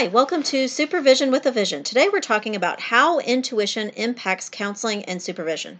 Hi, welcome to Supervision with a Vision. Today we're talking about how intuition impacts counseling and supervision.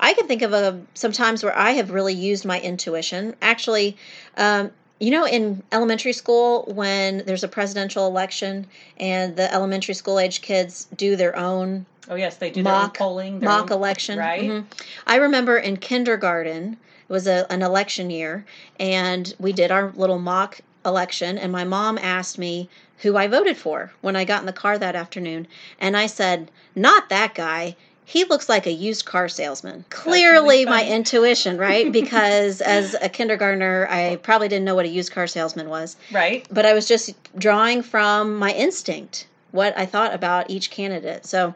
I can think of a, some times where I have really used my intuition. Actually, um, you know, in elementary school, when there's a presidential election and the elementary school age kids do their own Oh yes, they do mock polling, their mock own- election. right? Mhm. I remember in kindergarten it was a, an election year, and we did our little mock election, and my mom asked me who I voted for when I got in the car that afternoon, and I said, "Not that guy." He looks like a used car salesman. Clearly, my intuition, right? Because as a kindergartner, I probably didn't know what a used car salesman was Right. but I was just drawing from my instinct what I thought about each candidate. So,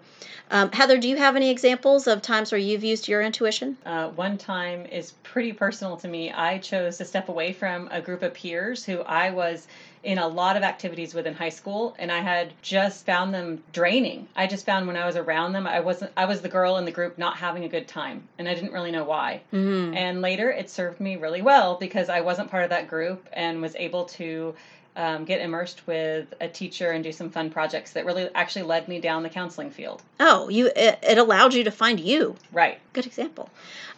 um, Heather, do you have any examples of times where you've used your intuition? Uh, one time is pretty personal to me. I chose to step away from a group of peers who I was in a lot of activities within high school and I had just found them draining. I just found when I was around them I wasn't I was the girl in the group not having a good time and I didn't really know why. Mm-hmm. And later it served me really well because I wasn't part of that group and was able to um, get immersed with a teacher and do some fun projects that really actually led me down the counseling field. Oh, you it, it allowed you to find you. Right. Good example.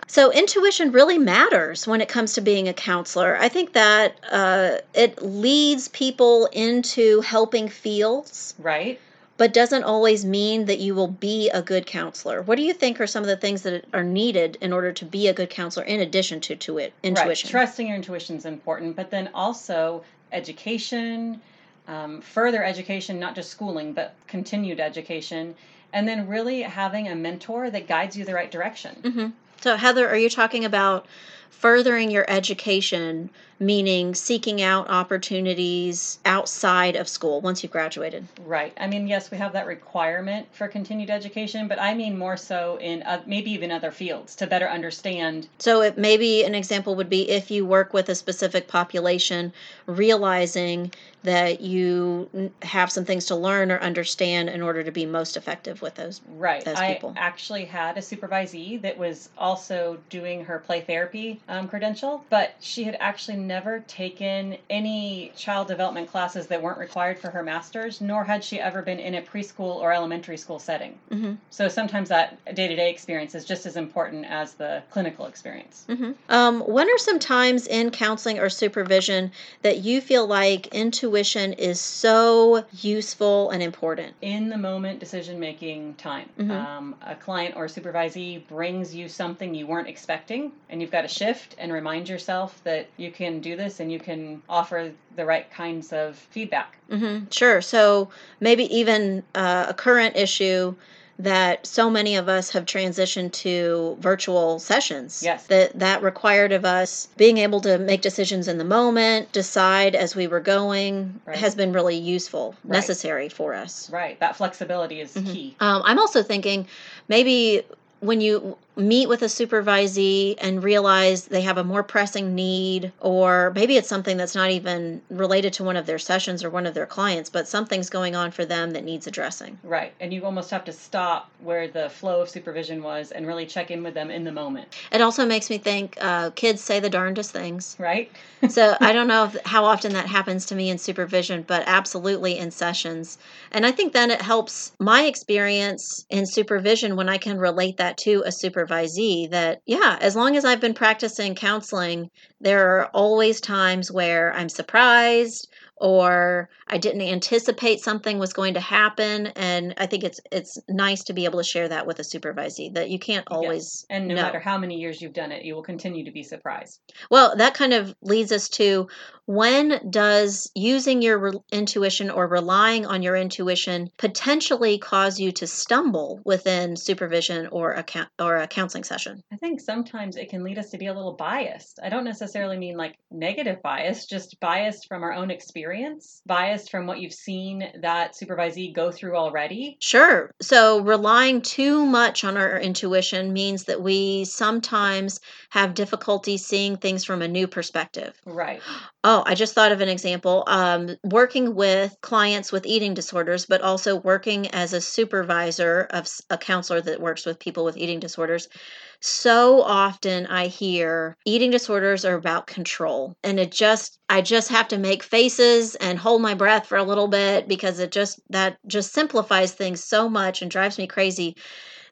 So, intuition really matters when it comes to being a counselor. I think that uh, it leads people into helping fields, Right. but doesn't always mean that you will be a good counselor. What do you think are some of the things that are needed in order to be a good counselor in addition to, to it, intuition? Right. Trusting your intuition is important, but then also education, um, further education, not just schooling, but continued education, and then really having a mentor that guides you the right direction. hmm So, Heather, are you talking about furthering your education, meaning seeking out opportunities outside of school once you've graduated? Right. I mean, yes, we have that requirement for continued education, but I mean more so in uh, maybe even other fields to better understand. So, it maybe an example would be if you work with a specific population, realizing that you have some things to learn or understand in order to be most effective with those. Right. Those I people. actually had a supervisee that was also doing her play therapy um, credential, but she had actually never taken any child development classes that weren't required for her master's, nor had she ever been in a preschool or elementary school setting. hmm So sometimes that day to day experience is just as important as the clinical experience. hmm Um, when are some times in counseling or supervision that you feel like intuition is so useful and important? in the moment decision making time. Mhm. Um, a client or supervisee brings you something you weren't expecting, and you've got to shift and remind yourself that you can do this and you can offer the right kinds of feedback. hmm Sure. So maybe even uh, a current issue that so many of us have transitioned to virtual sessions. Yes. That that required of us being able to make decisions in the moment, decide as we were going, Right. has been really useful, Right. necessary for us. Right, that flexibility is key. Um, I'm also thinking maybe when you meet with a supervisee and realize they have a more pressing need, or maybe it's something that's not even related to one of their sessions or one of their clients, but something's going on for them that needs addressing. Right, and you almost have to stop where the flow of supervision was and really check in with them in the moment. It also makes me think uh, kids say the darndest things. Right? So I don't know if, how often that happens to me in supervision, but absolutely in sessions. And I think then it helps my experience in supervision when I can relate that to a supervisee that, yeah, as long as I've been practicing counseling, there are always times where I'm surprised or I didn't anticipate something was going to happen. And I think it's it's nice to be able to share that with a supervisee that you can't always And no know. matter how many years you've done it, you will continue to be surprised. Well, that kind of leads us to when does using your re- intuition or relying on your intuition potentially cause you to stumble within supervision or a cou- or a counseling session? I think sometimes it can lead us to be a little biased. I don't necessarily mean like negative bias, just biased from our own experience, biased from what you've seen that supervisee go through already. Sure. So relying too much on our intuition means that we sometimes have difficulty seeing things from a new perspective. Right. Oh, I just thought of an example. Um, working with clients with eating disorders, but also working as a supervisor of a counselor that works with people with eating disorders. So often I hear eating disorders are about control. And it just, I just have to make faces and hold my breath for a little bit because it just, that just simplifies things so much and drives me crazy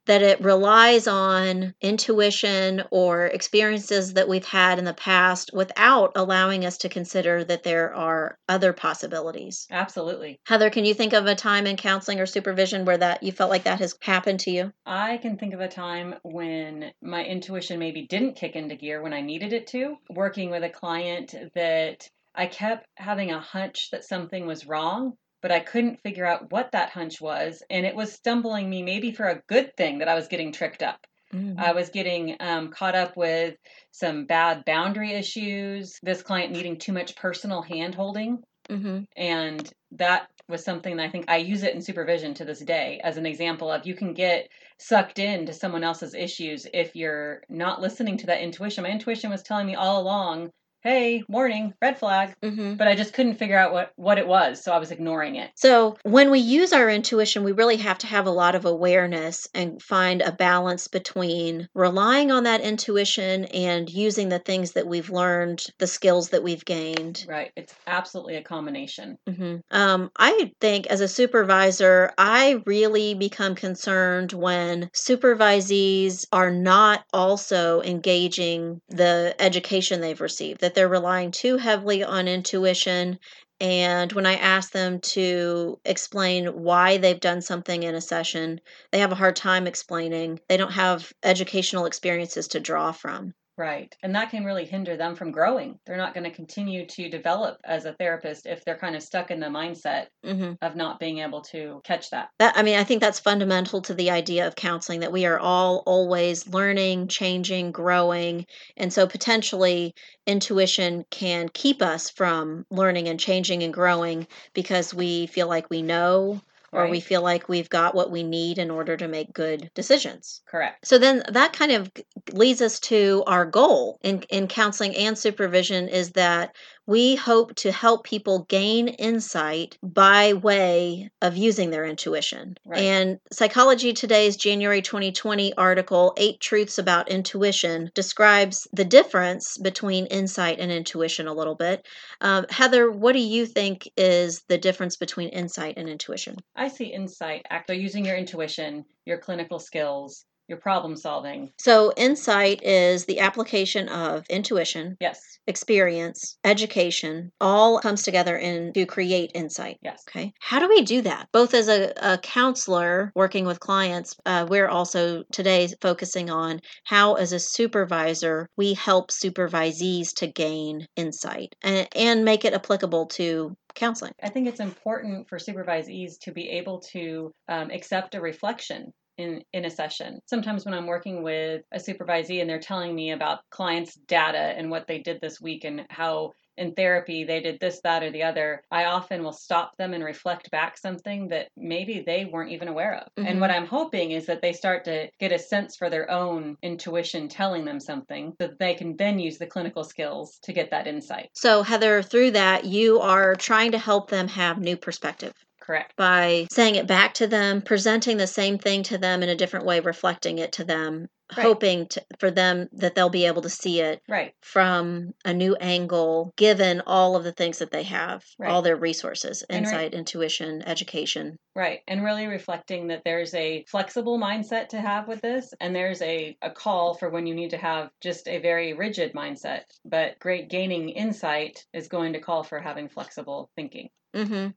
that it relies on intuition or experiences that we've had in the past without allowing us to consider that there are other possibilities. Absolutely. Heather, can you think of a time in counseling or supervision where that you felt like that has happened to you? I can think of a time when my intuition maybe didn't kick into gear when I needed it to. Working with a client that I kept having a hunch that something was wrong, but I couldn't figure out what that hunch was. And it was stumbling me maybe for a good thing that I was getting tricked up. Mm-hmm. I was getting um, caught up with some bad boundary issues, this client needing too much personal hand holding. Mm-hmm. And that was something that I think I use it in supervision to this day as an example of you can get sucked into someone else's issues if you're not listening to that intuition. My intuition was telling me all along hey, warning, red flag. Mm-hmm. But I just couldn't figure out what, what it was, so I was ignoring it. So, when we use our intuition, we really have to have a lot of awareness and find a balance between relying on that intuition and using the things that we've learned, the skills that we've gained. Right. It's absolutely a combination. hmm Um, I think as a supervisor, I really become concerned when supervisees are not also engaging the education they've received, that they're relying too heavily on intuition. And when I ask them to explain why they've done something in a session, they have a hard time explaining. They don't have educational experiences to draw from. Right. And that can really hinder them from growing. They're not going to continue to develop as a therapist if they're kind of stuck in the mindset hmm of not being able to catch that. That I mean, I think that's fundamental to the idea of counseling that we are all always learning, changing, growing, and so potentially intuition can keep us from learning and changing and growing because we feel like we know or we feel like we've got what we need in order to make good decisions. Correct. So then that kind of leads us to our goal in, in counseling and supervision is that we hope to help people gain insight by way of using their intuition. Right. And Psychology Today's January 2020 article, Eight Truths About Intuition, describes the difference between insight and intuition a little bit. Um, Heather, what do you think is the difference between insight and intuition? I see insight actually using your intuition, your clinical skills, your problem solving. So, insight is the application of intuition, Yes. experience, education, all comes together in to create insight. Yes. Okay. How do we do that? Both as a, a counselor working with clients, uh, we're also today focusing on how, as a supervisor, we help supervisees to gain insight and, and make it applicable to counseling. I think it's important for supervisees to be able to um, accept a reflection in, in a session. Sometimes when I'm working with a supervisee and they're telling me about clients' data and what they did this week and how in therapy they did this, that, or the other, I often will stop them and reflect back something that maybe they weren't even aware of. Mhm. And what I'm hoping is that they start to get a sense for their own intuition telling them something so that they can then use the clinical skills to get that insight. So, Heather, through that, you are trying to help them have new perspective. Correct. by saying it back to them, presenting the same thing to them in a different way, reflecting it to them, Right. hoping to, for them that they'll be able to see it Right. from a new angle, given all of the things that they have, Right. all their resources, insight, intuition, education. Right. And really reflecting that there's a flexible mindset to have with this, and there's a, a call for when you need to have just a very rigid mindset. But great gaining insight is going to call for having flexible thinking. Hmm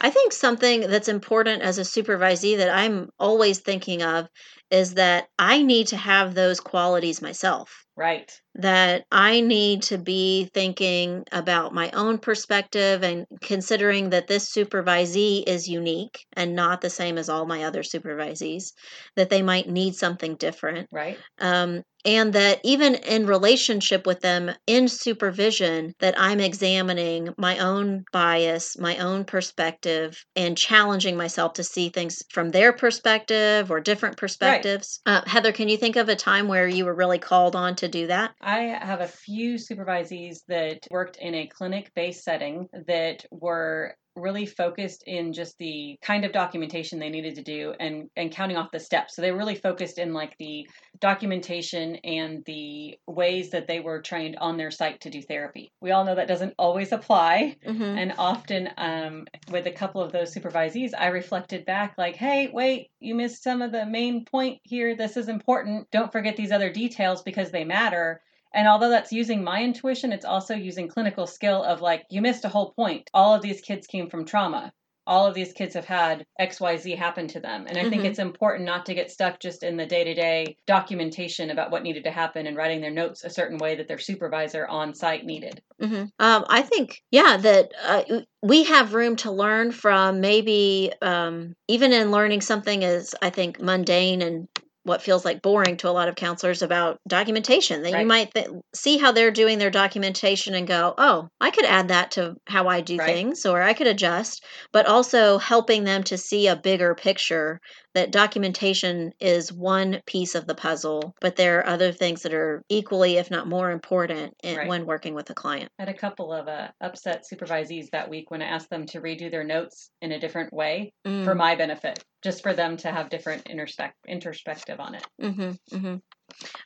I think something that's important as a supervisee that I'm always thinking of is that I need to have those qualities myself. Right. that I need to be thinking about my own perspective and considering that this supervisee is unique and not the same as all my other supervisees, that they might need something different. Right. Um, and that even in relationship with them in supervision that i'm examining my own bias my own perspective and challenging myself to see things from their perspective or different perspectives right. uh, heather can you think of a time where you were really called on to do that i have a few supervisees that worked in a clinic based setting that were really focused in just the kind of documentation they needed to do and and counting off the steps. So they really focused in like the documentation and the ways that they were trained on their site to do therapy. We all know that doesn't always apply mm-hmm. and often um, with a couple of those supervisees i reflected back like hey wait you missed some of the main point here. This is important. Don't forget these other details because they matter and although that's using my intuition, it's also using clinical skill of like, you missed a whole point. All of these kids came from trauma. All of these kids have had XYZ happen to them. And I mm-hmm. think it's important not to get stuck just in the day to day documentation about what needed to happen and writing their notes a certain way that their supervisor on site needed. Mm-hmm. Um, I think, yeah, that uh, we have room to learn from maybe um, even in learning something as I think mundane and what feels like boring to a lot of counselors about documentation that right. you might th- see how they're doing their documentation and go oh i could add that to how i do right. things or i could adjust but also helping them to see a bigger picture that documentation is one piece of the puzzle, but there are other things that are equally, if not more important in, right. when working with a client. I had a couple of uh, upset supervisees that week when I asked them to redo their notes in a different way mm. for my benefit, just for them to have different introspect- introspective on it. Mm-hmm, mm-hmm.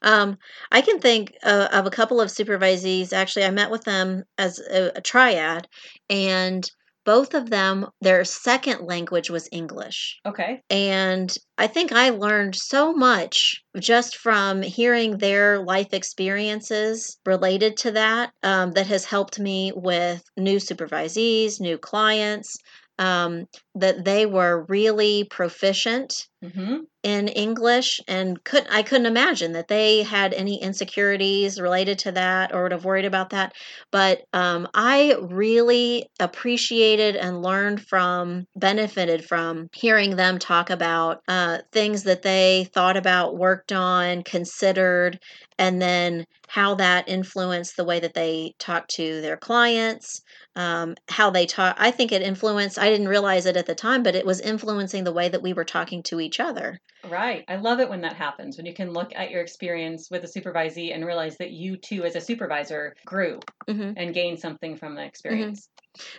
Um, I can think uh, of a couple of supervisees. Actually, I met with them as a, a triad, and both of them their second language was english. Okay. And i think i learned so much just from hearing their life experiences related to that um, that has helped me with new supervisees new clients um, that they were really proficient mm-hmm. in English and could I couldn't imagine that they had any insecurities related to that or would have worried about that. But um, I really appreciated and learned from, benefited from hearing them talk about uh, things that they thought about, worked on, considered, and then how that influenced the way that they talk to their clients um, how they talk. I think it influenced, I didn't realize it at the time, but it was influencing the way that we were talking to each other. Right. I love it when that happens, when you can look at your experience with a supervisee and realize that you too, as a supervisor, grew mm-hmm. and gained something from the experience.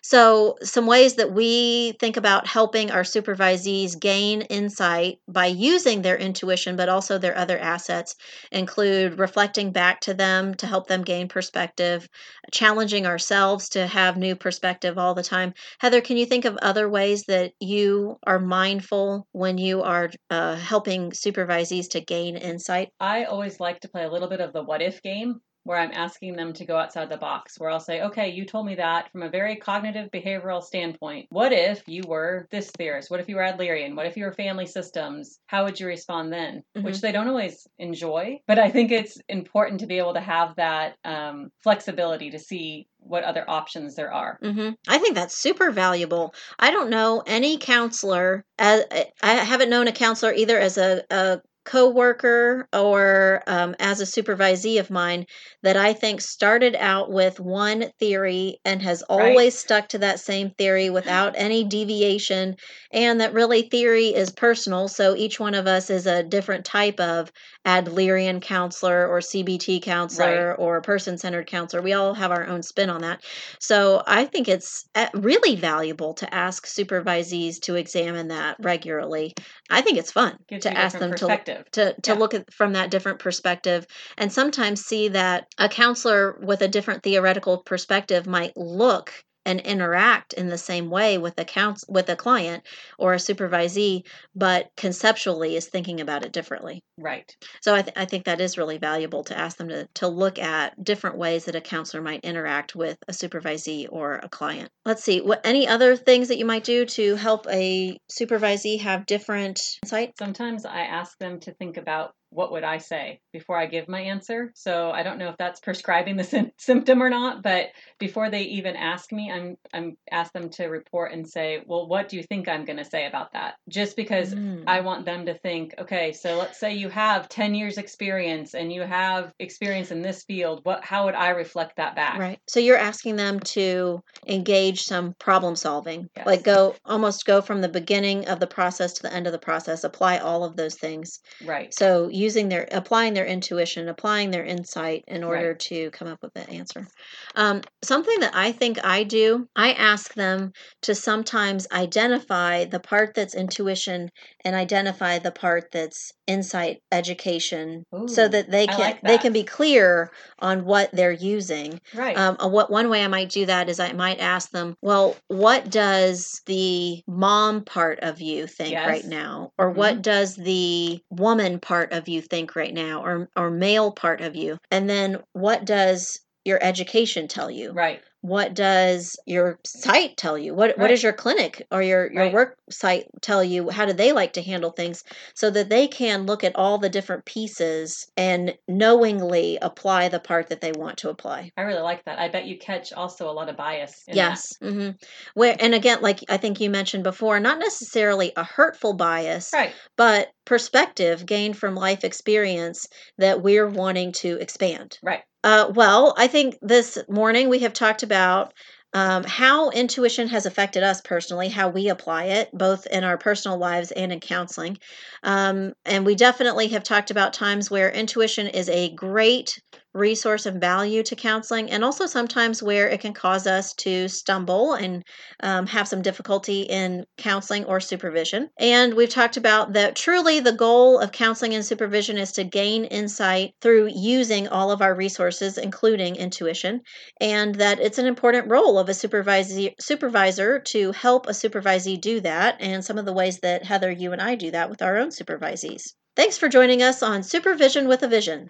So, some ways that we think about helping our supervisees gain insight by using their intuition, but also their other assets, include reflecting back to them to help them gain perspective, challenging ourselves to have new perspective all the time. Heather, can you think of other ways that you are mindful when you are uh, helping supervisees to gain insight? I always like to play a little bit of the what if game where I'm asking them to go outside the box, where I'll say, okay, you told me that from a very cognitive behavioral standpoint. What if you were this theorist? What if you were Adlerian? What if you were family systems? How would you respond then? Mm-hmm. Which they don't always enjoy, but I think it's important to be able to have that um, flexibility to see what other options there are. Mm-hmm. I think that's super valuable. I don't know any counselor. As, I haven't known a counselor either as a, a coworker or um, as a supervisee of mine that I think started out with one theory and has always right. stuck to that same theory without any deviation, and that really theory is personal. So each one of us is a different type of Adlerian counselor or CBT counselor right. or person centered counselor. We all have our own spin on that. So I think it's uh, really valuable to ask supervisees to examine that regularly. I think it's fun Gives to ask them to to to yeah. look at from that different perspective and sometimes see that a counselor with a different theoretical perspective might look and interact in the same way with a counsel with a client or a supervisee but conceptually is thinking about it differently. Right. So i, th- I think that is really valuable to ask them to, to look at different ways that a counselor might interact with a supervisee or a client. Let's see what any other things that you might do to help a supervisee have different insight? Sometimes i ask them to think about what would I say before I give my answer. So I don't know if that's prescribing the sy- symptom or not, but before they even ask me, I'm I'm ask them to report and say, well, what do you think I'm going to say about that? Just because mm. I want them to think, okay, so let's say you have 10 years experience and you have experience in this field. What how would I reflect that back? Right. So you're asking them to engage some problem solving, yes. like go almost go from the beginning of the process to the end of the process, apply all of those things. Right. So using their applying their intuition, applying their insight in order right. to come up with the answer. Um, something that I think I do, I ask them to sometimes identify the part that's intuition and identify the part that's insight education Ooh, so that they can like that. they can be clear on what they're using right um, what one way i might do that is i might ask them well what does the mom part of you think yes. right now or mm-hmm. what does the woman part of you think right now or or male part of you and then what does your education tell you? Right what does your site tell you? What right. what does your clinic or your your right. work site tell you? How do they like to handle things? So that they can look at all the different pieces and knowingly apply the part that they want to apply. I really like that. I bet you catch also a lot of bias yes. Mm-hmm. where and again like i think you mentioned before not necessarily a hurtful bias right. but perspective gained from life experience that we're wanting to expand. Right. Uh, well, I think this morning we have talked about um, how intuition has affected us personally, how we apply it, both in our personal lives and in counseling. Um, and we definitely have talked about times where intuition is a great resource and value to counseling, and also sometimes where it can cause us to stumble and um, have some difficulty in counseling or supervision. And we've talked about that truly the goal of counseling and supervision is to gain insight through using all of our resources, including intuition, and that it's an important role of a supervisor, supervisor to help a supervisee do that, and some of the ways that Heather, you and I do that with our own supervisees. Thanks for joining us on Supervision with a Vision.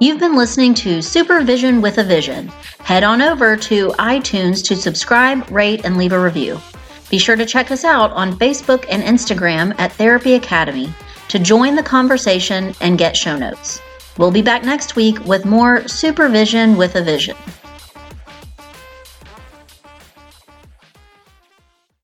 You've been listening to Supervision with a Vision. Head on over to iTunes to subscribe, rate, and leave a review. Be sure to check us out on Facebook and Instagram at Therapy Academy to join the conversation and get show notes. We'll be back next week with more Supervision with a Vision.